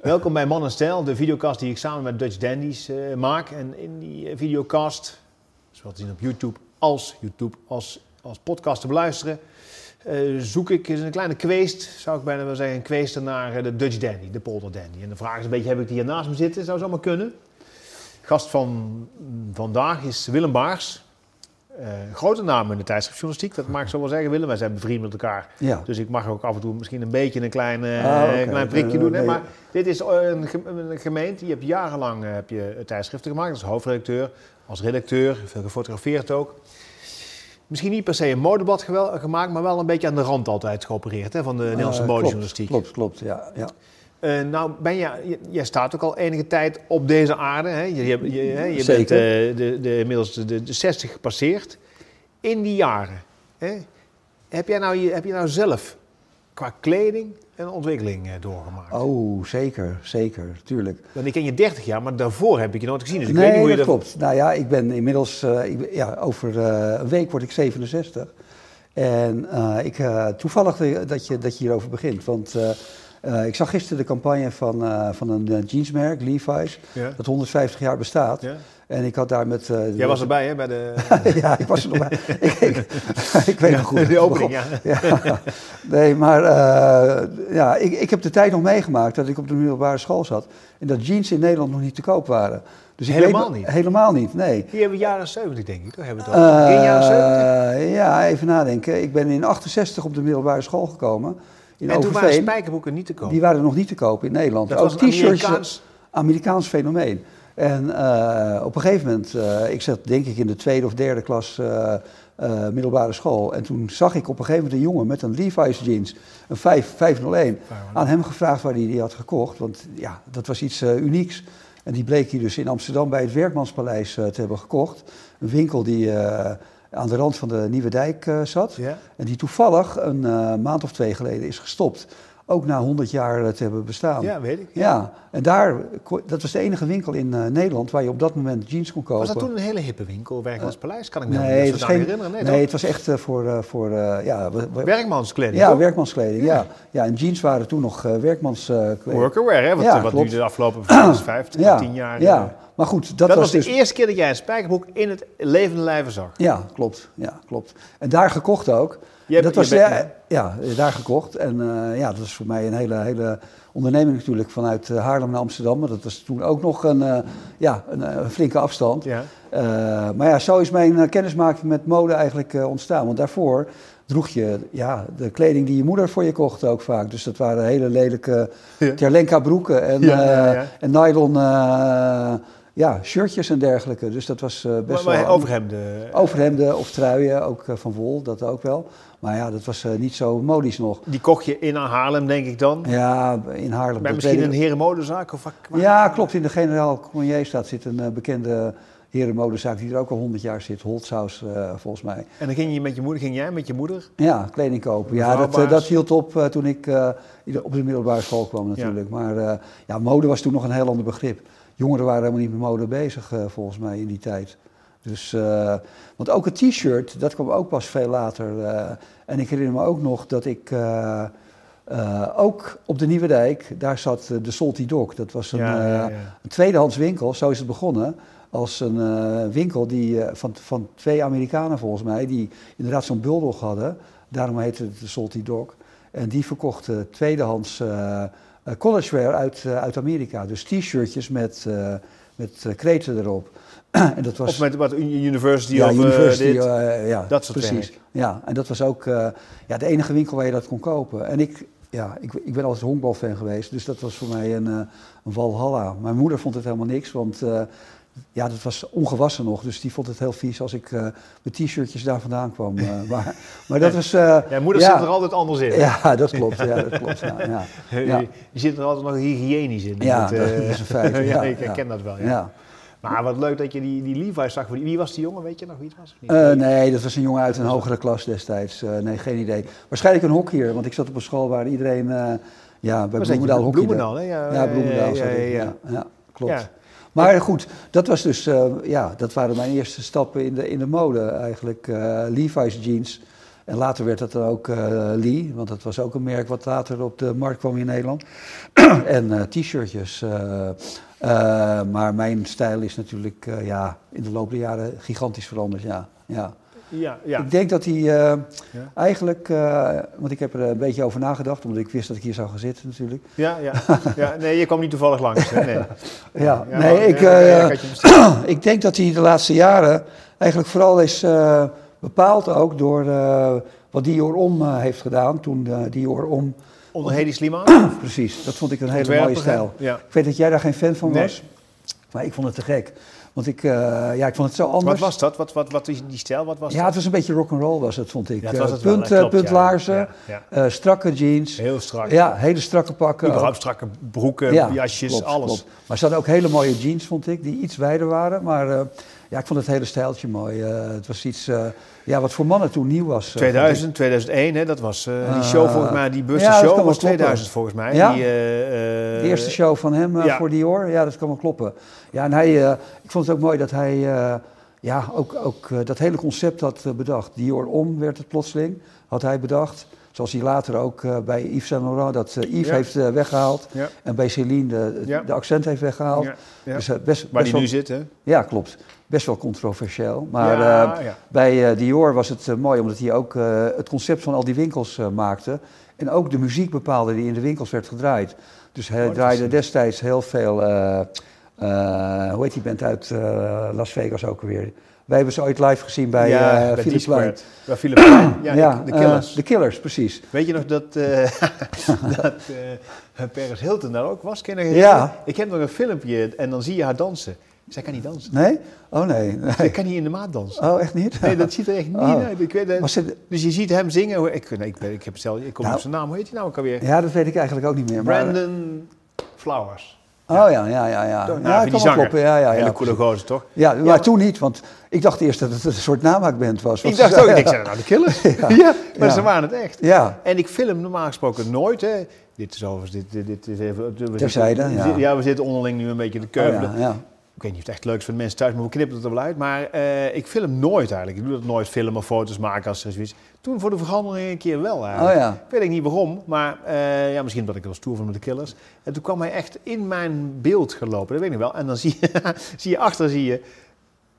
Welkom bij Man en Stijl, de videocast die ik samen met Dutch Dandies eh, maak. En in die eh, videocast, zoals te zien op YouTube, als YouTube, als, als podcast te beluisteren, eh, zoek ik een kleine kweest, zou ik bijna wel zeggen, een naar de Dutch Dandy, de Polder Dandy. En de vraag is een beetje, heb ik die hier naast me zitten? Zou zo maar kunnen. Gast van vandaag is Willem Baars. Eh, grote naam in de tijdschriftjournalistiek, dat mag ik zo wel zeggen, Willem. Wij zijn bevriend met elkaar. Ja. Dus ik mag ook af en toe misschien een beetje een klein, eh, Ah, klein prikje Eh, doen. Nee. Maar dit is een, ge- een gemeente, je hebt jarenlang eh, heb je tijdschriften gemaakt als hoofdredacteur, als redacteur, veel gefotografeerd ook. Misschien niet per se een modeblad gemaakt, maar wel een beetje aan de rand altijd geopereerd hè, van de Nederlandse Eh, modejournalistiek. Klopt, klopt, klopt, ja. ja. Eh, nou, ben je, je- jij staat ook al enige tijd op deze aarde. Hè? Je, je, je, je bent eh, de, de, inmiddels de, de 60 gepasseerd. In die jaren, hè? Heb, jij nou, je- heb je nou zelf qua kleding een ontwikkeling eh, doorgemaakt? Oh, zeker, zeker, tuurlijk. Want ik ken je 30 jaar, maar daarvoor heb ik je nooit gezien. Dus ik weet niet hoe je dat dat... klopt. Nou ja, ik ben inmiddels, ik, ja, over een week word ik 67. En ik, toevallig dat je, dat je hierover begint. Want eh, ik zag gisteren de campagne van, eh, van een eh, jeansmerk, Levi's, Ja? dat 150 jaar bestaat. Ja? En ik had daar met... Jij was erbij, hè? Bij de, ja, ik was er nog bij. ik, ik, ik weet nog goed. de opening, ja. Ja, nee, maar ja, ik, ik heb de tijd nog meegemaakt dat ik op de middelbare school zat. En dat jeans in Nederland nog niet te koop waren. Dus Helemaal weet- niet? Helemaal niet, nee. Hier hebben we jaren 70, denk ik. Toch? Hebben we het. Begin jaren 70? Eh, ja, even nadenken. Ik ben in 68 op de middelbare school gekomen. In En toen waren spijkerboeken niet te koop. Die waren nog niet te kopen in Nederland. dat Ook was een t-shirts. Amerikaans... Amerikaans fenomeen. En eh, op een gegeven moment, eh, ik zat denk ik in de tweede of derde klas eh, middelbare school. En toen zag ik op een gegeven moment een jongen met een Levi's jeans, een 5, 501, aan hem gevraagd waar hij die had gekocht. Want ja, dat was iets unieks. En die bleek hij dus in Amsterdam bij het Werkmanspaleis te hebben gekocht. Een winkel die aan de rand van de Nieuwe Dijk eh, zat. En die toevallig een eh, maand of twee geleden is gestopt. Ook na 100 jaar eh, te hebben bestaan. ja, weet ik. Ja, en daar, dat was de enige winkel in Nederland waar je op dat moment jeans kon kopen. Was dat toen een hele hippe winkel, Werkmanspaleis? Kan ik me Nee, helemaal het niet geen, herinneren. Nee, nee, het was echt voor, voor ja, we- we- Werkmanskleding, ja, toch? werkmanskleding. Ja. Ja. Ja. en jeans waren toen nog werkmanskleding. Workwear, hè? Wat, Ja, wat nu de afgelopen 5, 10 ja, jaar... Ja, maar goed, dat, dat, was, was dus... de eerste keer dat jij een spijkerbroek in het levende lijven zag. Ja, klopt. Ja, klopt. En daar gekocht ook. Je dat was bent- de- ja, daar gekocht. En eh, ja, dat was voor mij een hele, hele onderneming natuurlijk vanuit eh, Haarlem naar Amsterdam. Maar dat was toen ook nog een, eh, ja, een, flinke afstand. Ja. Maar ja, zo is mijn kennismaking met mode eigenlijk ontstaan. Want daarvoor droeg je ja, de kleding die je moeder voor je kocht ook vaak. Dus dat waren hele lelijke Ja. Terlenka broeken en, Ja, ja, ja. en nylon ja, shirtjes en dergelijke. Dus dat was eh, best Maar, maar wel... overhemden. Overhemden of truien, ook eh, van wol, dat ook wel. Maar ja, dat was eh, niet zo modisch nog. Die kocht je in Haarlem, denk ik dan. Ja, in Haarlem. Bij dat misschien een herenmodezaak? Of waar- Ja, klopt. In de Generaal Cronierstraat zit een bekende herenmodezaak die er ook al 100 jaar zit. Holthaus, eh volgens mij. En dan ging je met je moeder, ging jij met je moeder? Ja, kleding kopen. Ja, dat, eh, dat hield op eh, toen ik op de middelbare school kwam natuurlijk. Maar ja, mode was toen nog een heel ander begrip. Jongeren waren helemaal niet met mode bezig, volgens mij, in die tijd. Dus, want ook het t-shirt, dat kwam ook pas veel later. en ik herinner me ook nog dat ik ook op de Nieuwe Dijk, daar zat de Salty Dog. Dat was een, Ja, ja, ja. een tweedehands winkel, zo is het begonnen. Als een eh, winkel die, eh, van, van twee Amerikanen volgens mij, die inderdaad zo'n bulldog hadden. Daarom heette het de Salty Dog. En die verkochten tweedehands eh, collegewear uit, uit Amerika. Dus t-shirtjes met, met kreten erop. en dat was, Of met wat University ja, of University, dit? ja, dat soort precies. werk. Ja, en dat was ook ja, de enige winkel waar je dat kon kopen. En ik, ja, ik, ik ben altijd honkbalfan geweest, dus dat was voor mij een, een walhalla. Mijn moeder vond het helemaal niks, want ja, dat was ongewassen nog. Dus die vond het heel vies als ik eh met t-shirtjes daar vandaan kwam. eh, maar, maar dat was... eh, Ja, moeder ja, zit er altijd anders in. Ja, dat klopt. Ja, dat klopt ja. Je zit er altijd nog hygiënisch in. Ja, dat is een feit, ja, ja, ik herken dat wel. Ja. Ja. Maar wat leuk dat je die, die Levi's zag. Wie was die jongen? Weet je nog wie het was? Of niet? Nee, dat was een jongen uit een hogere klas destijds. Nee, geen idee. Waarschijnlijk een hockeyer, want ik zat op een school waar iedereen ja, bij Bloemendaal hockeyde. Bloemendaal, hè? Ja, Ja, Bloemendaal ja. Ja, ja, klopt. Maar goed, dat was dus, eh, ja, dat waren mijn eerste stappen in de, in de mode eigenlijk. Eh, Levi's jeans. En later werd dat dan ook eh, Lee, want dat was ook een merk wat later op de markt kwam in Nederland. en t-shirtjes. maar mijn stijl is natuurlijk ja, in de loop der jaren gigantisch veranderd. Ja. Ja. Ja, ja. Ik denk dat hij eh, Ja. eigenlijk, eh, want ik heb er een beetje over nagedacht, omdat ik wist dat ik hier zou gaan zitten natuurlijk. Ja, ja, ja. Nee, je kwam niet toevallig langs. Hè? Nee. Ja, Ja, nee, ik, eh, ik denk dat hij de laatste jaren eigenlijk vooral is bepaald ook door wat Dior Om heeft gedaan. Toen Dior Om, Onder Hedy Sliman. precies, dat vond ik een hele mooie stijl. Ik weet dat jij daar geen fan van Nee. was, maar ik vond het te gek. Want ik, eh, ja, ik vond het zo anders. Wat was dat? Wat, wat, wat is die stijl? Wat was ja, dat? het was een beetje rock'n'roll was het, vond ik. Ja, het was Eh, het wel, punt, hè, eh, klopt, puntlaarzen, Ja, ja. strakke jeans. Heel strak. Ja, hele strakke pakken. Überhaupt strakke broeken, Ja, jasjes, klopt, alles. klopt. Maar ze hadden ook hele mooie jeans, vond ik, die iets wijder waren. Maar ja, ik vond het hele stijltje mooi. Eh, het was iets eh, ja, wat voor mannen toen nieuw was. eh, vond ik. 2000, 2001, hè, dat was eh, die Eh, show volgens mij, die ja, dat Show was kloppen. 2000 volgens mij. Ja? Die, eh, eh, De eerste show van hem eh, ja. voor Dior, ja, dat kan wel kloppen. Ja, en hij, eh, ik vond het ook mooi dat hij eh, ja, ook, ook eh, dat hele concept had eh, bedacht. Dior om werd het plotseling, had hij bedacht. Zoals hij later ook eh, bij Yves Saint Laurent dat Yves Ja. heeft eh, weggehaald. Ja, En bij Celine de, Ja. de accent heeft weggehaald. ja, ja. Dus eh, best, Waar best die wel, nu zit, hè? Ja, klopt. Best wel controversieel. Maar ja, eh, ja. bij eh, Dior was het mooi, omdat hij ook het concept van al die winkels maakte. En ook de muziek bepaalde die in de winkels werd gedraaid. Dus hij Oh, draaide destijds heel veel, hoe heet die band uit eh, Las Vegas ook alweer? Wij hebben ze ooit live gezien bij ja, eh bij Philip. Bij Philip. Ja, Ja, de, de eh, Killers. de Killers, precies. Weet je nog dat, eh dat eh Paris Hilton daar ook was? Ken Ja. Ik heb nog een filmpje en dan zie je haar dansen. Zij kan niet dansen. Nee? Oh nee. nee. Zij kan niet in de maat dansen. Oh, echt niet? Nee, dat ziet er echt niet Oh. uit. Ik weet, het. Was het, dus je ziet hem zingen. Ik, nee, ik, ben- ik, heb zelf, ik kom Nou. op zijn naam. Hoe heet hij nou ook alweer? ja, dat weet ik eigenlijk ook niet meer. Maar, Brandon Flowers. Oh ja, ja, ja. ja. Nou, ja, kan die kloppen. Ja, ja, Hele ja, coole precies. gozer, toch? Ja, maar maar- toen niet, want ik dacht eerst dat het een soort namaakband was. Ik dacht ook, ik zei, nou de Killers. ja. maar ze waren het echt. Ja, En ik film normaal gesproken nooit, hè. Dit is overigens, dit, dit, dit is even... we Terzijde, zitten- ja. we zitten onderling nu een beetje te oh, keuvelen. ja, ja. Ik weet niet of het echt leuk is voor de mensen thuis, maar we knippen het er wel uit. Maar eh, ik film nooit eigenlijk. Ik doe dat nooit, filmen, foto's maken als er zoiets. Toen voor de verandering een keer wel eigenlijk. Oh ja. Ik weet niet waarom, maar eh, ja, misschien omdat ik er was stoer van met de killers. En toen kwam hij echt in mijn beeld gelopen, dat weet ik wel. En dan zie je, zie je achter, zie je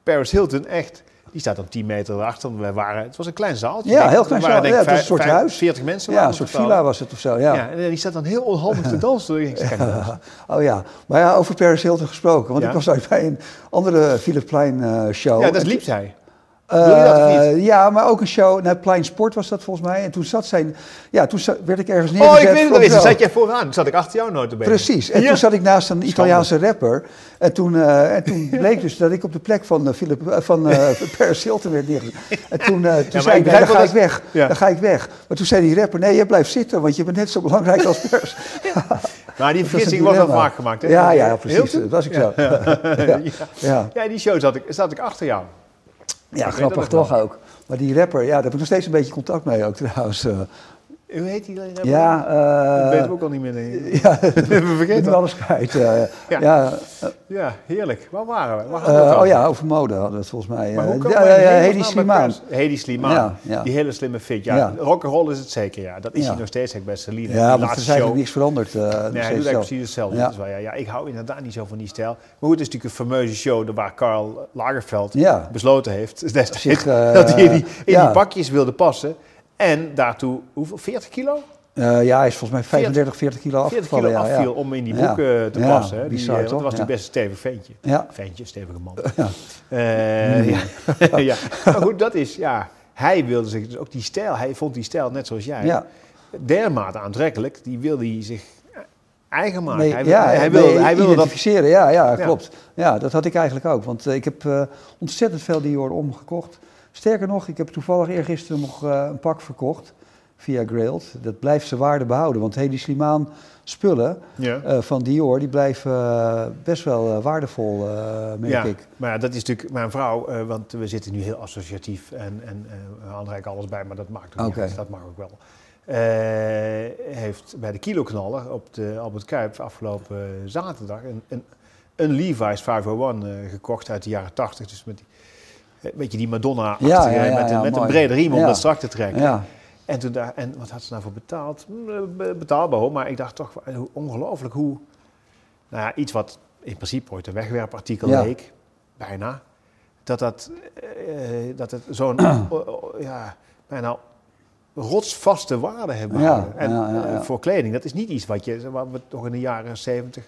Paris Hilton echt... Die staat dan 10 meter erachter. We waren, het was een klein zaaltje. Ja, heel klein waren, zaal. denk ik, Ja, het was vijf- een soort huis. 40 mensen Ja, een soort villa was het of zo, ja. Ja. en die staat dan heel onhandig te dansen. Ik denk. Oh ja, maar ja, over Paris Hilton gesproken. Want Ja. ik was bij een andere Philip Plein eh, show. Ja, dat liep zij. Eh? Ja, maar ook een show, nou, Plein Sport was dat volgens mij. En toen zat zij, ja, toen werd ik ergens Oh, neergezet. ik weet het alweer. Toen zat jij vooraan. Toen zat ik achter jou nooit Precies. En Ja. toen zat ik naast een Italiaanse rapper. En toen, eh, en toen bleek dus dat ik op de plek van, eh, Philip, van Paris Hilton werd neergezet. En toen, toen zei ik nee, dan ga ik weg. Ja. Dan ga ik weg. Maar toen zei die rapper, nee, je blijft zitten, want je bent net zo belangrijk als Paris. Maar die vergissing was al vaak gemaakt, hè? Ja, ja, precies. Dat was ik zo. Ja, die show zat ik, zat ik achter jou. Ja grappig toch ook. Maar die rapper, ja, daar heb ik nog steeds een beetje contact mee ook trouwens. Hoe heet die? rapper? Ja, dat eh weten we ook al niet meer. Nee. ja, We vergeten. alles kwijt. eh. Ja. ja. Ja, heerlijk. Waar waren we? Waar het oh ja, over mode hadden we het volgens mij. Maar hoe? Hedy nou Slimaan. Hedy Slimaan. Ja, ja. Die hele slimme fit. Ja, Ja. rock'n'roll is het zeker, ja. Dat is Ja. hij nog steeds bij Celine. Ja, want er is eigenlijk niks veranderd. Nee, hij doet eigenlijk precies hetzelfde. Ja. Dat is waar, ja. ja, ik hou inderdaad niet zo van die stijl. Maar goed, het is natuurlijk een fameuze show waar Karl Lagerfeld Ja. besloten heeft Zich, dat hij in, die, in die pakjes wilde passen. En daartoe, hoeveel? 40 kilo? Eh, ja, hij is volgens mij 35, 40 kilo 40 afgevallen. kilo ja, afviel ja. om in die Ja. broeken te passen. Hè. Die, bizar, eh, want dat was natuurlijk best een stevig ventje. Ja. Ventje, stevige man. Ja. Eh, ja. ja. Maar goed, dat is, ja, hij wilde zich dus ook die stijl, hij vond die stijl net zoals jij, dermate aantrekkelijk, die wilde hij zich eigen maken. Nee, hij, ja, hij, wilde, hij wilde dat... identificeren. Ja, ja, Ja. klopt. Ja, dat had ik eigenlijk ook. Want eh, ik heb eh, ontzettend veel Dior omgekocht. Sterker nog, ik heb toevallig eergisteren nog eh, een pak verkocht via Grailed. Dat blijft zijn waarde behouden. Want Hedy Slimaan spullen Ja. eh, van Dior, die blijven eh, best wel waardevol, merk Ja, ik. maar ja, dat is natuurlijk mijn vrouw, want we zitten nu heel associatief en, en alles bij, maar dat maakt ook niet dat mag ook wel. Heeft bij de kiloknaller op de Albert Kuip afgelopen zaterdag een, een, een Levi's 501 eh, gekocht uit de jaren 80. Dus met die weet je, die madonna Ja, ja, ja, met, een- met een brede riem om dat strak te trekken. En, toen daar, en wat had ze nou voor betaald? Hm, eh, be- Betaalbaar hoor, maar ik dacht toch eh, hoe ongelooflijk hoe... Nou ja, iets wat in principe ooit een wegwerpartikel leek, bijna. Dat, dat, eh, dat het zo'n ja, bijna rotsvaste waarde hebben. En voor kleding, dat is niet iets wat je, wat we toch in de jaren 70,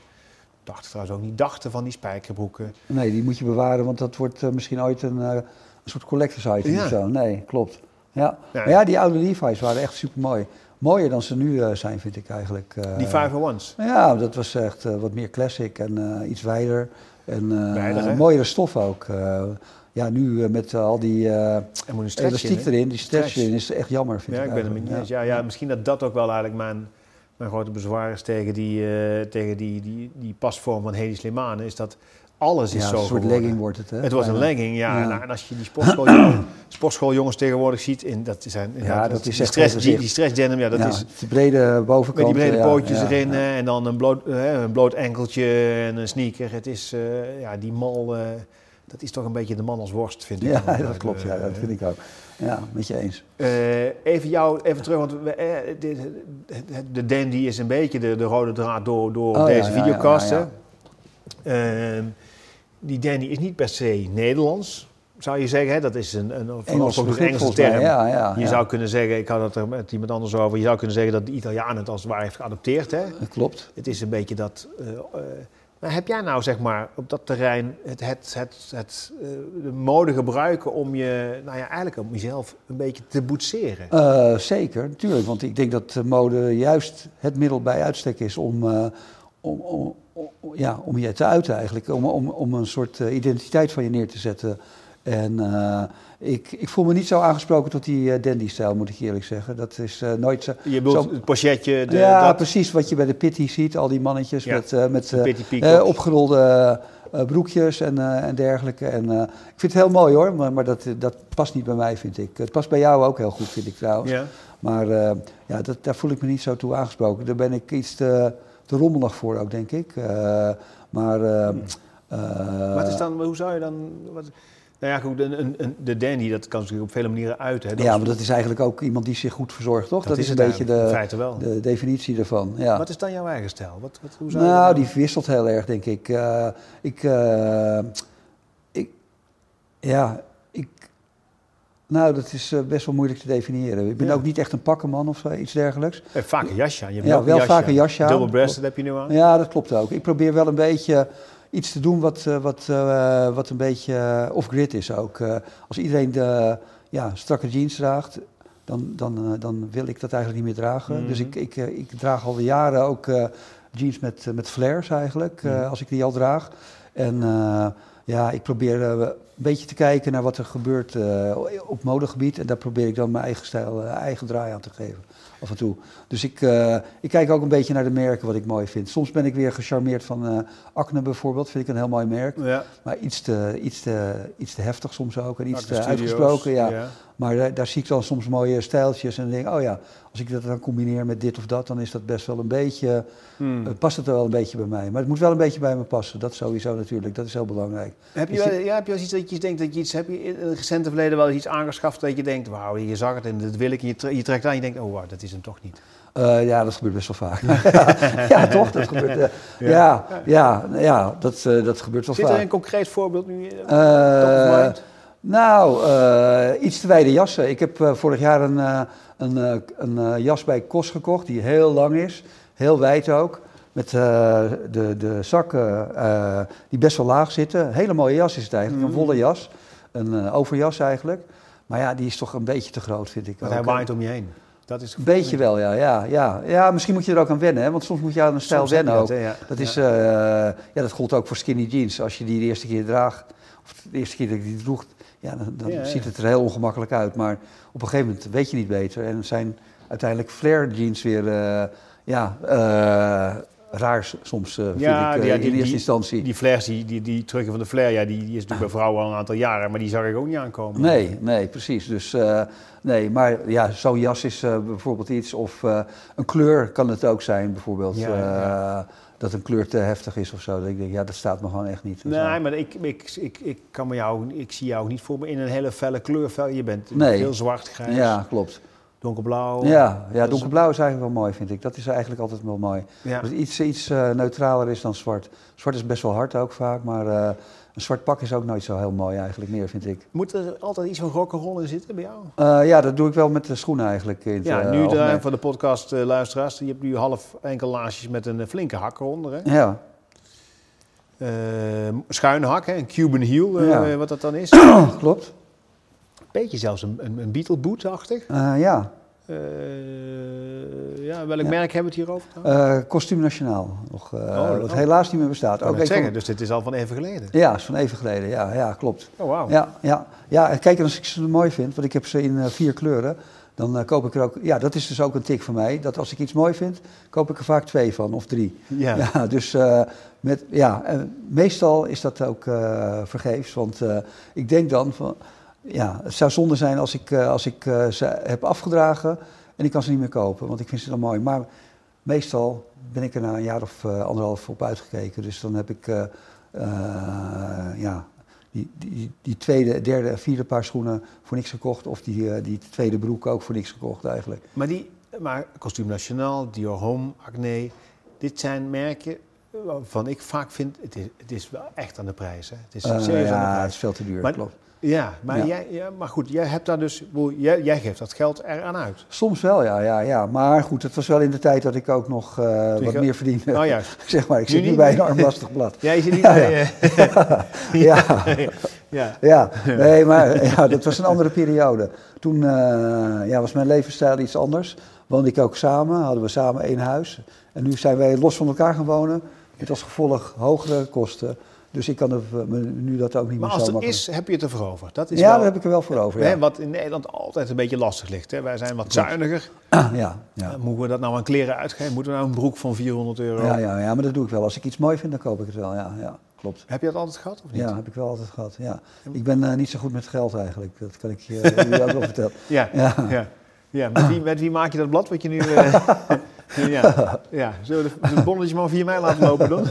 dacht trouwens ook niet, dachten van die spijkerbroeken. nee, die moet je bewaren, want dat wordt eh, misschien ooit een, eh, een soort collectors item Ja. of zo. Nee, klopt. Ja. Ja. Maar ja, die oude Levi's waren echt super mooi. Mooier dan ze nu eh, zijn, vind ik eigenlijk. Die 501's. Ja, dat was echt wat meer classic en iets wijder. En mooiere stof ook. Ja, nu met al die Er in, elastiek erin, die stretch erin, is echt jammer, vind Ja, ik ik ben eigenlijk. niet eens. Ja, ja, misschien dat dat ook wel eigenlijk mijn, mijn grote bezwaar is tegen die, eh, tegen die, die, die pasvorm van Hedy Slimane. Is dat alles is Ja, zo een soort geworden. legging wordt het, hè? Het wordt een legging, ja. Ja. Nou, en als je die sportschooljongens, sportschooljongens tegenwoordig ziet, in, dat zijn Ja, dat is die echt stress, die, die stress denim, ja, dat Ja, is de brede bovenkant. met die brede pootjes erin eh, en dan een bloot, eh, een bloot enkeltje en een sneaker. Het is, ja, die mal, dat is toch een beetje de man als worst, vind ik. Ja, dat klopt, ja, dat vind ik ook. Ja, met je eens. eh, even jou, even terug, want we, eh, de, de dandy is een beetje de, de rode draad door, door Oh, deze ja, ja, videocast. ja, ja. hè. Ehm, die dandy is niet per se Nederlands, zou je zeggen. Hè? Dat is een, een, Engels een Engelse term. Je zou kunnen zeggen, ik had het er met iemand anders over, je zou kunnen zeggen dat de Italiaan het als het ware heeft geadopteerd. Hè? Dat klopt. Het is een beetje dat. eh, maar heb jij nou zeg maar op dat terrein het, het, het, het, eh, de mode gebruiken om je, nou ja, eigenlijk om jezelf een beetje te boetseren? Eh, zeker, natuurlijk. Want ik denk dat mode juist het middel bij uitstek is om, eh, om, om, om- ja, om je te uiten eigenlijk. Om, om, om een soort identiteit van je neer te zetten. En ik, ik voel me niet zo aangesproken tot die eh, dandy-stijl, moet ik eerlijk zeggen. Dat is eh, nooit zo... Je bedoelt zo- het pochetje, de, ja, dat, precies wat je bij de pitty ziet. Al die mannetjes Ja, met, eh, met opgerolde broekjes en, en dergelijke. En, ik vind het heel mooi hoor, maar, maar dat, dat past niet bij mij, vind ik. Het past bij jou ook heel goed, vind ik trouwens. Ja. Maar ja, dat, daar voel ik me niet zo toe aangesproken. Daar ben ik iets te, te rommelig voor ook, denk ik. Maar... eh, Wat is dan, hoe zou je dan. Wat, nou ja, goed, een, een, een- de dandy, dat kan zich op vele manieren uiten. Hè? Dat ja, maar dat is eigenlijk ook iemand die zich goed verzorgt, toch? Dat, is, een beetje de, de definitie ervan. Ja. Wat is dan jouw eigen stijl? Wat, wat, hoe zou Nou, die wisselt heel erg, denk ik. Eh, ik, eh, ik, ja, ik, nou, dat is eh, best wel moeilijk te definiëren. Ik ben Ja. ook niet echt een pakkenman of zo, iets dergelijks. Vaak een jasje aan. Je hebt Ja, wel vaak een jasje aan. Double breasted heb je nu aan. Ja, dat klopt ook. Ik probeer wel een beetje iets te doen wat, eh, wat, eh, wat een beetje eh, off-grid is ook. Als iedereen de ja, strakke jeans draagt, dan, dan, dan wil ik dat eigenlijk niet meer dragen. Mhm. Dus ik, ik, eh, ik draag al jaren ook jeans met, met flares eigenlijk, Mhm. als ik die al draag. En ja, ik probeer beetje te kijken naar wat er gebeurt eh, op modegebied. En daar probeer ik dan mijn eigen stijl, eh, eigen draai aan te geven. Af en toe. Dus ik, eh, ik kijk ook een beetje naar de merken wat ik mooi vind. Soms ben ik weer gecharmeerd van eh Acne bijvoorbeeld. Vind ik een heel mooi merk. Ja. Maar iets te, iets te, iets te heftig soms ook. En iets Acne te Studios, uitgesproken. Ja. ja. Maar daar, daar zie ik dan soms mooie stijltjes. En dan denk ik, oh ja, als ik dat dan combineer met dit of dat, dan is dat best wel een beetje. Hmm. past het wel een beetje bij mij. Maar het moet wel een beetje bij me passen. Dat sowieso natuurlijk. Dat is heel belangrijk. Heb je, Is wel, ja, heb je wel iets dat je denkt dat je iets heb je in het recente verleden wel iets aangeschaft dat je denkt, wauw, je zag het en dat wil ik en je, tre- je trekt aan en je denkt, oh wauw, dat is hem toch niet. Eh, ja, dat gebeurt best wel vaak. ja, toch? Dat gebeurt. eh, ja. Ja, ja, dat, eh, dat gebeurt wel Zit vaak. er een concreet voorbeeld nu? mind? nou, iets te wijde jassen. Ik heb vorig jaar een, een, een jas bij Kos gekocht die heel lang is, heel wijd ook. Met eh, de, de zakken eh, die best wel laag zitten. Hele mooie jas is het eigenlijk, Mhm. een volle jas. Een eh, overjas eigenlijk. Maar ja, die is toch een beetje te groot, vind ik. Want hij waait om je heen. Dat is Een beetje wel, ja, ja, ja. Ja, misschien moet je er ook aan wennen, hè? want soms moet je aan een stijl je wennen ook. dat, ja. Dat, is, ja, dat gold ook voor skinny jeans. Als je die de eerste keer draagt, of de eerste keer dat ik die droeg, ja, dan, dan Ja, ziet het er heel ongemakkelijk uit. Maar op een gegeven moment weet je niet beter. En zijn uiteindelijk flare jeans weer, ja, eh, raar s- soms, eh, vind Ja, ik, eh, ja, in die- eerste die- instantie. Die flares, die, die, die van de flare, ja, die, die is natuurlijk bij vrouwen al een aantal jaren, maar die zag ik ook niet aankomen. Nee, nee, precies. Dus eh, nee, maar ja, zo'n jas is eh, bijvoorbeeld iets. Of eh, een kleur kan het ook zijn, bijvoorbeeld. Ja, ja. Eh, dat een kleur te heftig is of zo. Dat ik denk, ja, dat staat me gewoon echt niet. Nee, maar ik, ik, ik, ik, kan me jou, ik zie jou niet voor me in een hele felle kleurvel. Je bent Nee. heel zwart, grijs, Ja, klopt. Donkerblauw. Ja, ja donkerblauw is eigenlijk wel mooi, vind ik. Dat is eigenlijk altijd wel mooi. Ja. Dat het iets, iets eh, neutraler is dan zwart. Zwart is best wel hard ook vaak, maar eh, een zwart pak is ook nooit zo heel mooi eigenlijk meer, vind ik. Moet er altijd iets van rock'n'roll in zitten bij jou? Eh, ja, dat doe ik wel met de schoenen eigenlijk. In Ja, nu de, voor de podcast luisteraars, je hebt nu half enkel laarsjes met een flinke hak eronder. Hè? Ja, Eh, schuine hak, hè? een Cuban heel, Ja. wat dat dan is. klopt. Beetje zelfs een, een, een Beatle boot-achtig. Eh, ja, Eh, ja, welk Ja. merk hebben we het hier over? Eh Kostuum Nationaal, nog, Oh, wat oh. helaas niet meer bestaat. Ik van- zeggen, dus dit is al van even geleden. Ja, is van even geleden, ja, ja klopt. Oh, wauw. Ja, ja, ja, kijk, als ik ze mooi vind, want ik heb ze in vier kleuren, dan koop ik er ook... Ja, dat is dus ook een tik van mij, dat als ik iets mooi vind, koop ik er vaak twee van, of drie. Ja. Ja, dus met, ja, en meestal is dat ook vergeefs, want ik denk dan van... Ja, het zou zonde zijn als ik, eh, als ik eh, ze heb afgedragen en ik kan ze niet meer kopen, want ik vind ze dan mooi. Maar meestal ben ik er na een jaar of eh, anderhalf op uitgekeken, dus dan heb ik... ja, die, die, die tweede, derde vierde paar schoenen voor niks gekocht. Of die, die tweede broek ook voor niks gekocht eigenlijk. Maar, die, maar Costume Nationaal, Dior Home, Acne, dit zijn merken waarvan ik vaak vind, het is, het is wel echt aan de prijs. Hè? Het is serieus aan de ja, het is veel te duur, Maar- klopt. Ja, maar, Ja. Jij, ja, maar goed, jij hebt daar dus, jij, jij geeft dat geld eraan uit. Soms wel, ja, ja, ja. Maar goed, het was wel in de tijd dat ik ook nog eh, wat meer verdiende. Nou juist. zeg maar, ik zit nu niet bij een armlastig blad. Ja, je zit niet Ja, bij... eh, Ja, ja. ja. Nee, maar ja, dat was een andere periode. Toen eh, ja, was mijn levensstijl iets anders. Woonde ik ook samen, hadden we samen één huis. En nu zijn wij los van elkaar gaan wonen. Met als gevolg hogere kosten. Dus ik kan er, me nu dat ook niet Maar meer als zo het makkelijk. is, heb je het ervoor over. Dat is Ja, wel, daar heb ik er wel voor over. hè, Ja, wat in Nederland altijd een beetje lastig ligt. Hè. Wij zijn wat Klopt. zuiniger. ja, ja. Uh, Moeten we dat nou aan kleren uitgeven? Moeten we nou een broek van 400 euro? Ja, ja, ja, maar dat doe ik wel. Als ik iets mooi vind, dan koop ik het wel. Ja, ja klopt. Heb je dat altijd gehad of niet? Ja, heb ik wel altijd gehad. Ja. Ik ben eh, niet zo goed met geld eigenlijk. Dat kan ik je ook wel vertellen. Ja, Ja. ja. ja. Met, wie, met wie maak je dat blad wat je nu... eh, ja. ja, zullen we de, de bonnetje maar 4 mei laten lopen dan?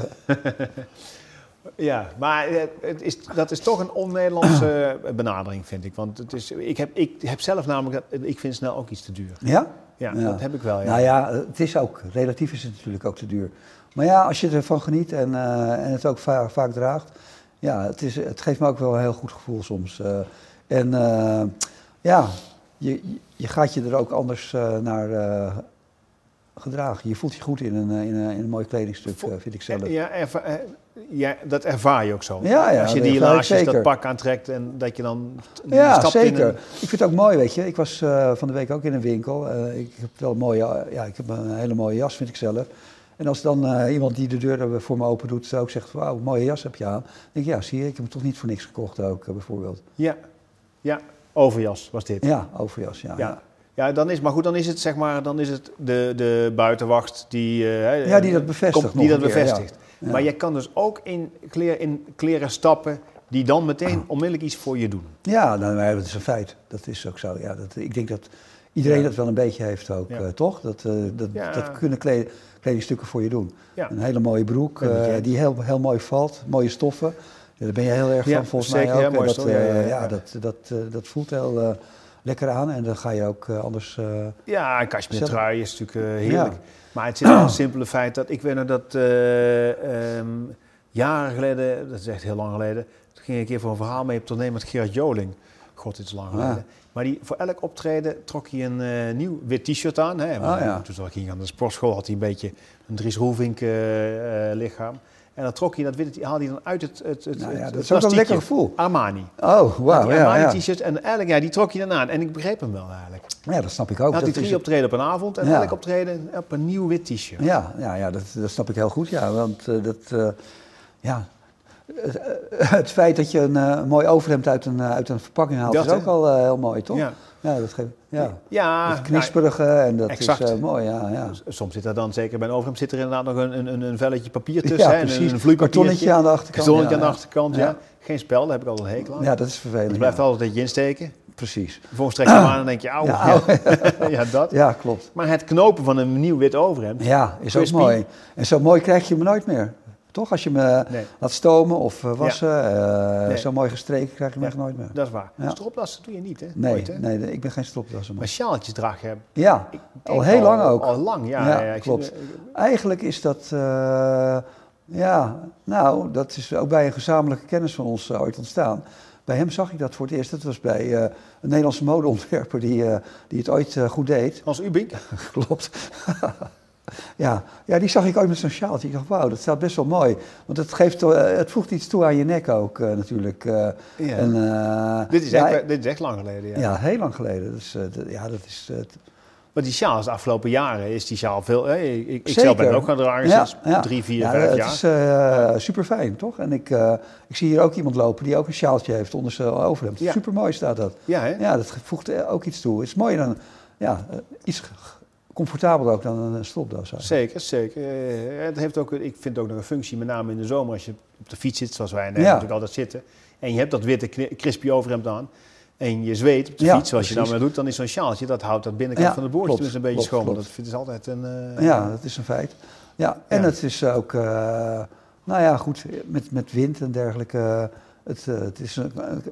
Ja, maar eh, het is, dat is toch een on-Nederlandse benadering, vind ik. Want het is, ik, heb, ik heb zelf namelijk... dat- Ik vind snel ook iets te duur. Ja? Ja, Ja. dat heb ik wel, ja. Nou ja, het is ook, relatief is het natuurlijk ook te duur. Maar ja, als je ervan geniet en, eh, en het ook va- vaak draagt, ja, het, is, het geeft me ook wel een heel goed gevoel soms. Eh, en ja, je, je gaat je er ook anders naar gedragen. Je voelt je goed in een, in een, in een mooi kledingstuk, vind ik zelf. Ja, eh, ja, dat ervaar je ook zo. Ja, ja, Als je die laarsjes, dat pak aantrekt en dat je dan Ja, stap in zeker. een- Ik vind het ook mooi, weet je. Ik was eh, van de week ook in een winkel. Eh, ik heb wel een mooie, ja, ik heb een hele mooie jas, vind ik zelf. En als dan eh, iemand die de deur voor me open doet, ook zegt, wauw, mooie jas heb je aan. Dan denk ik, ja, zie je, ik heb hem toch niet voor niks gekocht ook, eh, bijvoorbeeld. Ja, ja, overjas was dit. Ja, overjas, ja. Ja. Ja, Ja, dan is, maar goed, dan is het zeg maar, dan is het de, de buitenwacht die, eh, Ja, die dat bevestigt komt- die dat keer, bevestigt. Ja. Maar je kan dus ook in, kleer, in kleren stappen die dan meteen onmiddellijk iets voor je doen. ja nou, dat is een feit. Dat is ook zo. Ja, dat, ik denk dat iedereen Ja. dat wel een beetje heeft ook, Ja. eh, toch? Dat, eh, dat, Ja. dat kunnen kled- kledingstukken voor je doen. Een hele mooie broek, eh, die heel, heel mooi valt, mooie stoffen. Ja, daar ben je heel erg van, volgens zeker, mij ook. En dat, ja, dat, dat, dat voelt heel lekker aan en dan ga je ook eh, anders... eh, Ja, een kastje Zelf- trui is natuurlijk eh, heerlijk. Ja. Maar het zit in het simpele feit dat ik weet nog dat eh, ehm, jaren geleden, dat is echt heel lang geleden, toen ging ik een keer voor een verhaal mee op tournee met Gerard Joling. God, dit is lang geleden. Maar die, voor elk optreden trok hij een nieuw wit t-shirt aan. Hè. Ah, ja. Toen ik ging aan de sportschool had hij een beetje een Dries Roelvink eh, lichaam. En dan trok hij dat witte, haalde hij dan uit het, het, het, nou ja, het- dat is ook een lekker gevoel. Armani. Oh, wauw, ja, Armani ja. t-shirt en eigenlijk, ja, die trok hij dan aan. En ik begreep hem wel eigenlijk. Ja, dat snap ik ook. Dan had hij Dat drie is- optreden op een avond en elk optreden op een nieuw wit t-shirt. Ja, ja, ja dat, dat snap ik heel goed. Ja, want eh, dat, eh, ja, het, eh, het feit dat je een eh, mooi overhemd uit een, eh, uit een verpakking haalt, Dat, is ook al eh, heel mooi, toch? Ja. Ja, dat geeft. Ja. Ja, het knisperige en dat exact. is eh, mooi, ja. ja. nou, soms zit er dan, zeker bij een overhemd, zit er inderdaad nog een, een, een velletje papier tussen. Ja, hè, en precies. Een, een vloeipapiertje. Aan de achterkant. Kartonnetje ja, aan de achterkant, ja. Geen spel, daar heb ik altijd een hekel aan. Ja, dat is vervelend. het blijft altijd een beetje insteken. Precies. Vervolgens trek je hem aan en denk je, auw. Ja, ja. dat. Ja, klopt. Maar het knopen van een nieuw wit overhemd. Ja, is ook mooi. En zo mooi krijg je me nooit meer. Toch? Als je me laat stomen of uh, wassen, ja. uh, zo mooi gestreken krijg je me echt nooit meer. Dat is waar. Ja. Stropdassen doe je niet, hè? Nee, Nooit, hè? nee, ik ben geen stropdasser. Maar sjaaltjes draag je. Ja, al heel lang ook. Al lang, ja. ja, klopt. Eigenlijk is dat, uh, ja, nou, dat is ook bij een gezamenlijke kennis van ons ooit ontstaan. Bij hem zag ik dat voor het eerst. Dat was bij uh, een Nederlandse modeontwerper die, uh, die het ooit uh, goed deed. Als Ubink? Klopt. Ja. ja, die zag ik ooit met zo'n sjaaltje. Ik dacht, wauw, dat staat best wel mooi. Want het, geeft, het voegt iets toe aan je nek ook natuurlijk. Ja. En, dit, is ja, echt, dit is echt lang geleden. Ja, ja heel lang geleden. Dus ja, dat is... Maar die sjaal is de afgelopen jaren is die sjaal veel. Hè? Ik, ik zelf ben ook gaan dragen sinds ja. drie, vier, vijf het jaar. Het is super fijn, toch? En ik, ik zie hier ook iemand lopen die ook een sjaaltje heeft onder zijn overhemd. Super mooi staat dat. Ja, hè? ja, dat voegt ook iets toe. Het is mooier dan, ja, iets comfortabeler ook dan een stropdas. Zeker, zeker. Het heeft ook, ik vind het ook nog een functie, met name in de zomer als je op de fiets zit, zoals wij natuurlijk altijd zitten. En je hebt dat witte crispy overhemd aan en je zweet op de fiets, zoals je dan maar doet, dan is zo'n sjaaltje, dat houdt dat binnenkant van de boordje dus een beetje klopt, schoon. Klopt. Dat is altijd een... Uh, ja, dat is een feit. Ja, en het is ook, uh, nou ja, goed, met, met wind en dergelijke, het, uh, het, is,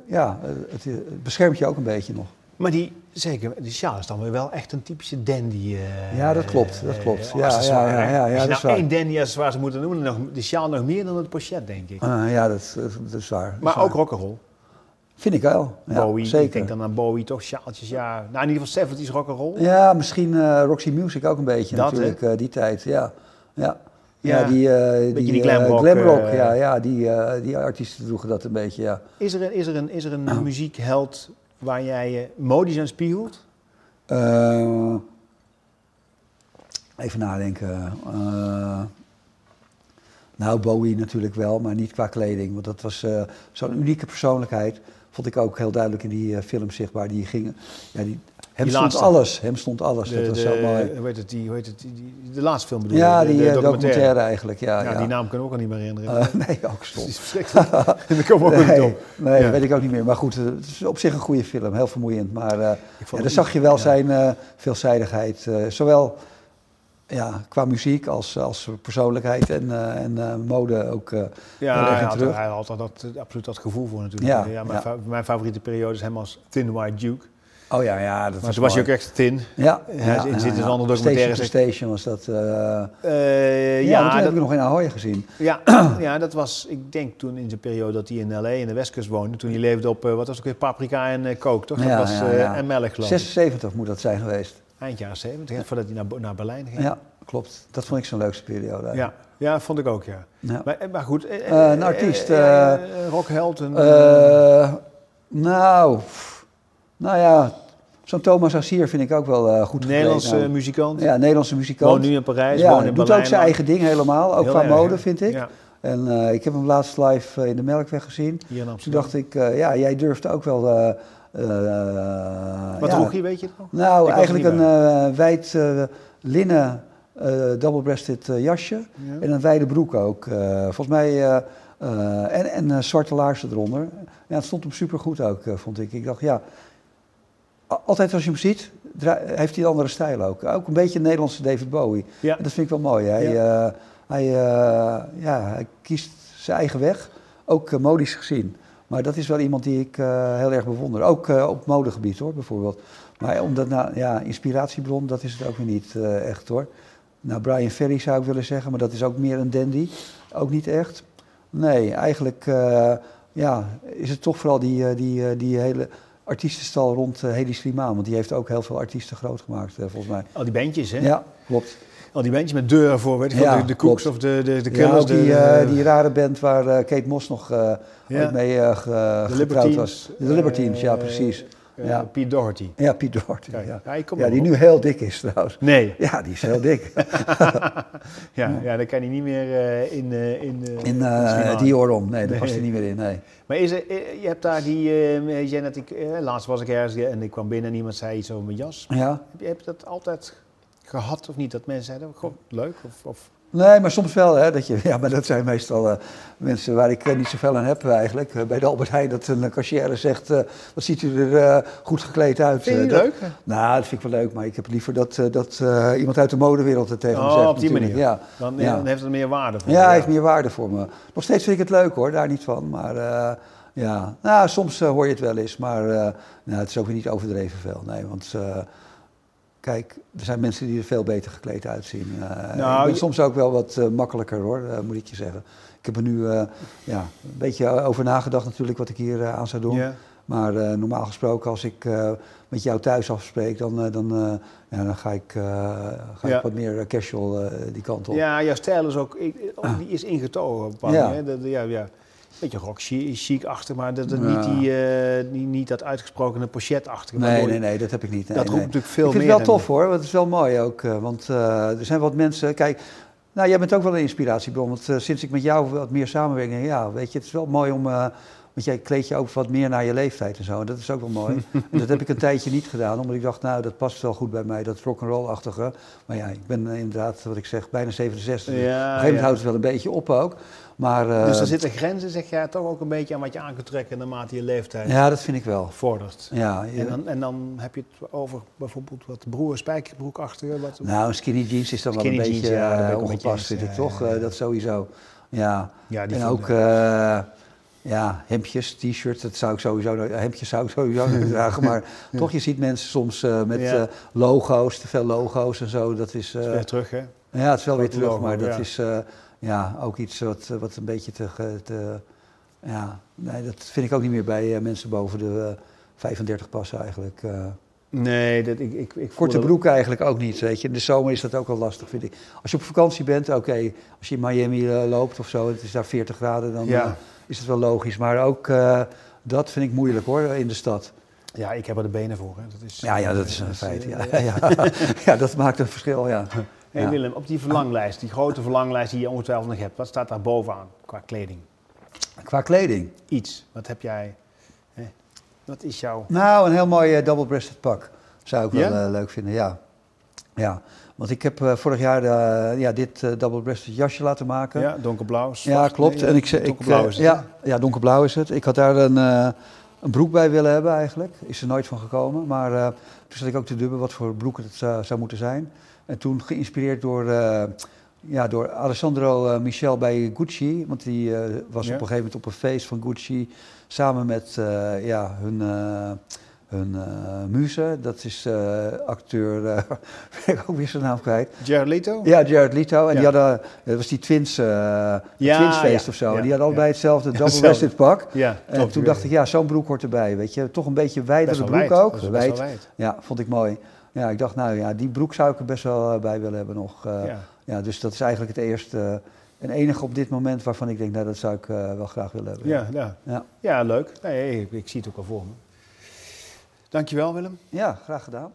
ja, het, beschermt je ook een beetje nog. Maar die, zeker, die sjaal is dan weer wel echt een typische dandy. ja, dat klopt, dat klopt. ja, ja, ja, ja, ja, Als je nou één dandy accessoire zou moeten noemen, dan de sjaal nog meer dan het pochet, denk ik. ja, dat, dat, is waar. Maar dat ook rock'n'roll. Vind ik wel. Ja, Bowie, zeker. ik denk dan aan Bowie toch, sjaaltjes, ja. Nou, in ieder geval 70s rock and roll. Ja, misschien uh, Roxy Music ook een beetje dat, natuurlijk, uh, die tijd, ja. Ja, ja, die, uh, die, die glamrock, glamrock ja, ja, die, die artiesten droegen dat een beetje, ja. Is er een, is er een, is er een muziekheld waar jij je modisch aan spiegelt? even nadenken. nou, Bowie natuurlijk wel, maar niet qua kleding, want dat was zo'n unieke persoonlijkheid vond ik ook heel duidelijk in die film zichtbaar. Die gingen, ja, die, hem stond alles, hem stond alles. De, dat was zo mooi. Hoe heet het, die, hoe heet het, die, de laatste film bedoel Ja, de, die de, documentaire. eigenlijk, ja, ja, ja. Die naam kan ik ook al niet meer herinneren. Uh, nee, ook stom. Die is verschrikkelijk. dat kom ook nee, niet op. Nee, ja. weet ik ook niet meer. Maar goed, het is op zich een goede film, heel vermoeiend. Maar uh, ja, daar zag je wel zijn veelzijdigheid. zowel ja, qua muziek als, als persoonlijkheid en, uh, en uh, mode ook uh, ja, hij had, hij had dat, absoluut dat gevoel voor natuurlijk. Ja, ja, mijn, ja. mijn favoriete periode is hem als Thin White Duke. Oh ja, ja. Dat maar toen was hij ook echt thin. Ja. Hij ja, zit in andere documentaires. Station Station was dat. Uh, ja, dat heb ik nog in Ahoy gezien. Ja, ja, dat was, ik denk toen in zijn periode dat hij in L.A. in de Westkust woonde. Toen hij leefde op, wat was ook weer, paprika en coke, toch? Dat was, en melk geloof ik. 76 moet dat zijn geweest. Eind jaren 70, voordat hij naar, naar Berlijn ging. Ja, klopt. Dat vond ik zo'n leukste periode. Ja, ja, vond ik ook, ja. Maar, maar, goed. Een artiest. Rockheld. Nou, nou ja, zo'n Thomas Assier vind ik ook wel goed Nederlandse nou. muzikant. Ja, Nederlandse muzikant. Woont nu in Parijs, ja, woont in doet Berlijn. ook zijn eigen ding helemaal, ook Heel qua erg, mode ja. vind ik. Ja. En uh, ik heb hem laatst live in de Melkweg gezien. Hier in Toen dacht ik, uh, ja, jij durft ook wel... Uh, Wat droeg je, weet je nog? Nou, Ik eigenlijk een uh, wijd uh, linnen uh, double-breasted jasje Ja. en een wijde broek ook. Uh, volgens mij, en, en zwarte laarzen eronder. Ja, het stond hem supergoed ook, vond ik. Ik dacht, ja, altijd als je hem ziet, heeft hij een andere stijl ook. Ook een beetje een Nederlandse David Bowie. Ja. En dat vind ik wel mooi. Hij, Ja. hij, ja, hij kiest zijn eigen weg, ook modisch gezien. Maar dat is wel iemand die ik uh, heel erg bewonder. Ook op modegebied hoor, bijvoorbeeld. Maar omdat, nou ja, inspiratiebron, dat is het ook weer niet echt hoor. Nou, Brian Ferry zou ik willen zeggen, maar dat is ook meer een dandy. Ook niet echt. Nee, eigenlijk ja, is het toch vooral die, die, die hele artiestenstal rond Hedy Slimane. Want die heeft ook heel veel artiesten groot gemaakt, volgens mij. Al die bandjes, hè? Ja, klopt. Al die bandjes met deuren voor, weet je, Ja, de, de klopt. Cooks of de, de, de Ja, Killers. ook die, de, eh, die rare band waar eh, Kate Moss nog eh, Ja. mee eh, ge- getrouwd was. De Libertines, ja eh, precies. Eh, Ja. Pete Doherty. Ja, Piet Doherty. Kijk, Ja. ja, die op. nu heel dik is trouwens. Nee, Ja, die is heel dik. ja, ja, dan kan hij niet meer eh, in, eh, in, In uh, Slimane. Dior om. Nee, daar past hij niet meer in. Nee. Maar is er, je hebt daar die, jij net, ik, laatst was ik ergens en ik kwam binnen en iemand zei iets over mijn jas. Ja. Heb je, heb je dat altijd gehad of niet? Dat mensen zeiden, goh, leuk of... of Nee, maar soms wel. Hè, dat je, ja, maar dat zijn meestal eh, mensen waar ik eh, niet zoveel aan heb eigenlijk. Eh, bij de Albert Heijn dat een cashier zegt, wat ziet u er goed gekleed uit. Vind je dat- leuk? Nou, dat vind ik wel leuk, maar ik heb liever dat, dat iemand uit de modewereld het tegen me Oh, zegt. op die natuurlijk. manier. Ja. Dan, Ja. dan heeft het meer waarde voor Ja, je. hij heeft meer waarde voor me. Nog steeds vind ik het leuk hoor, daar niet van. Maar ja, nou, soms hoor je het wel eens, maar nou, het is ook weer niet overdreven veel. Nee, want kijk, er zijn mensen die er veel beter gekleed uitzien. Nou, ik ben je- soms ook wel wat eh, makkelijker hoor, eh, moet ik je zeggen. Ik heb er nu ja, een beetje over nagedacht natuurlijk wat ik hier aan zou doen. Maar normaal gesproken, als ik met jou thuis afspreek, dan, dan, ja, dan ga, ik, ga Ja. ik wat meer casual die kant op. Ja, jouw stijl is ook, ik- ook- die is ingetogen. op Ja. hè. Dat- ja, ja. Beetje rock chic- chic-achtig, maar dat, dat Ja. niet, die, eh, niet, niet dat uitgesprokene pochetachtige. Nee, waardoor nee, je- nee, dat heb ik niet. Nee, dat nee. roept natuurlijk veel ik vind meer. het wel tof hoor, want het is wel mooi ook. eh, Want eh, er zijn wat mensen, kijk, nou jij bent ook wel een inspiratiebron. Want sinds ik met jou wat meer samenwerk, denk ik, ja, weet je, het is wel mooi om, want jij kleed je ook wat meer naar je leeftijd en zo. En dat is ook wel mooi. en dat heb ik een tijdje niet gedaan, omdat ik dacht, nou, dat past wel goed bij mij, dat rock'n'roll-achtige. Maar ja, ik ben inderdaad, wat ik zeg, bijna 67. Op een gegeven moment ja. houdt het wel een beetje op ook. Maar eh, Dus er zitten grenzen, zeg jij, toch ook een beetje aan wat je aan kunt trekken naarmate je leeftijd ja, dat vind ik wel. vordert. Ja, je- En dan, en dan heb je het over bijvoorbeeld wat broer spijkerbroekachtige. Wat, Nou, een skinny jeans is dan wel een jeans, beetje ja, eh, ongepast, vind ik toch? ja. Eh, dat sowieso. Ja. ja, en ook ja, hemdjes, t-shirts, dat zou ik sowieso, hemdjes zou ik sowieso niet dragen. Maar toch, je ziet mensen soms met Ja. logo's, te veel logo's en zo. Dat is, Dat is weer terug, hè? ja, het is wel weer terug, logo, maar dat is ja, ook iets wat, eh, wat een beetje te, te ja, nee, dat vind ik ook niet meer bij eh, mensen boven de eh, 35 passen eigenlijk. eh. Nee, dat, ik, ik, ik Korte dat- broek eigenlijk ook niet, weet je. In de zomer is dat ook wel lastig, vind ik. Als je op vakantie bent, oké. als je in Miami eh, loopt of zo, het is daar 40 graden, dan Ja. eh, is het wel logisch. Maar ook eh, dat vind ik moeilijk hoor, in de stad. Ja, ik heb er de benen voor. Hè. Dat is, Ja, ja, dat is eh, een feit. eh, Ja, ja. ja, dat maakt een verschil, ja. Hey. Willem, op die verlanglijst, die grote verlanglijst die je ongetwijfeld nog hebt, wat staat daar bovenaan qua kleding? Qua kleding. Iets. Wat heb jij? Hè? Wat is jouw... Nou, een heel mooi eh, double-breasted pak. Zou ik wel eh, leuk vinden, ja. Ja, want ik heb eh, vorig jaar ja, dit eh, double-breasted jasje laten maken. Ja, donkerblauw, Ja, klopt. nee, en ik, ik, donkerblauw eh, is het, ja, ja, donkerblauw is het. Ik had daar een, een broek bij willen hebben eigenlijk. Is er nooit van gekomen. Maar toen zat ik ook te dubben wat voor broek het zou moeten zijn. En toen geïnspireerd door, eh, ja, door Alessandro eh, Michel bij Gucci. Want die eh, was Ja. op een gegeven moment op een feest van Gucci. Samen met ja, hun, hun muze. Dat is acteur, ben ik ook weer zijn naam kwijt. Jared Leto? Ja, Jared Leto. En Ja. die hadden, dat was die twins, Ja, twinsfeest of zo. en die hadden allebei hetzelfde double-breasted pak. Ja, En toen dacht ik, ja, zo'n broek hoort erbij. Weet je, toch een beetje wijdere broek wijd. ook. Wijd. wijd. Ja, vond ik mooi. Ja, ik dacht, nou ja, die broek zou ik er best wel eh, bij willen hebben nog. Eh, ja. Ja. dus dat is eigenlijk het eerste eh, en enige op dit moment waarvan ik denk, nou, dat zou ik wel graag willen hebben. Ja, ja. Ja. ja, leuk. Nee, ik, ik zie het ook al voor me. Dankjewel Willem. ja, graag gedaan.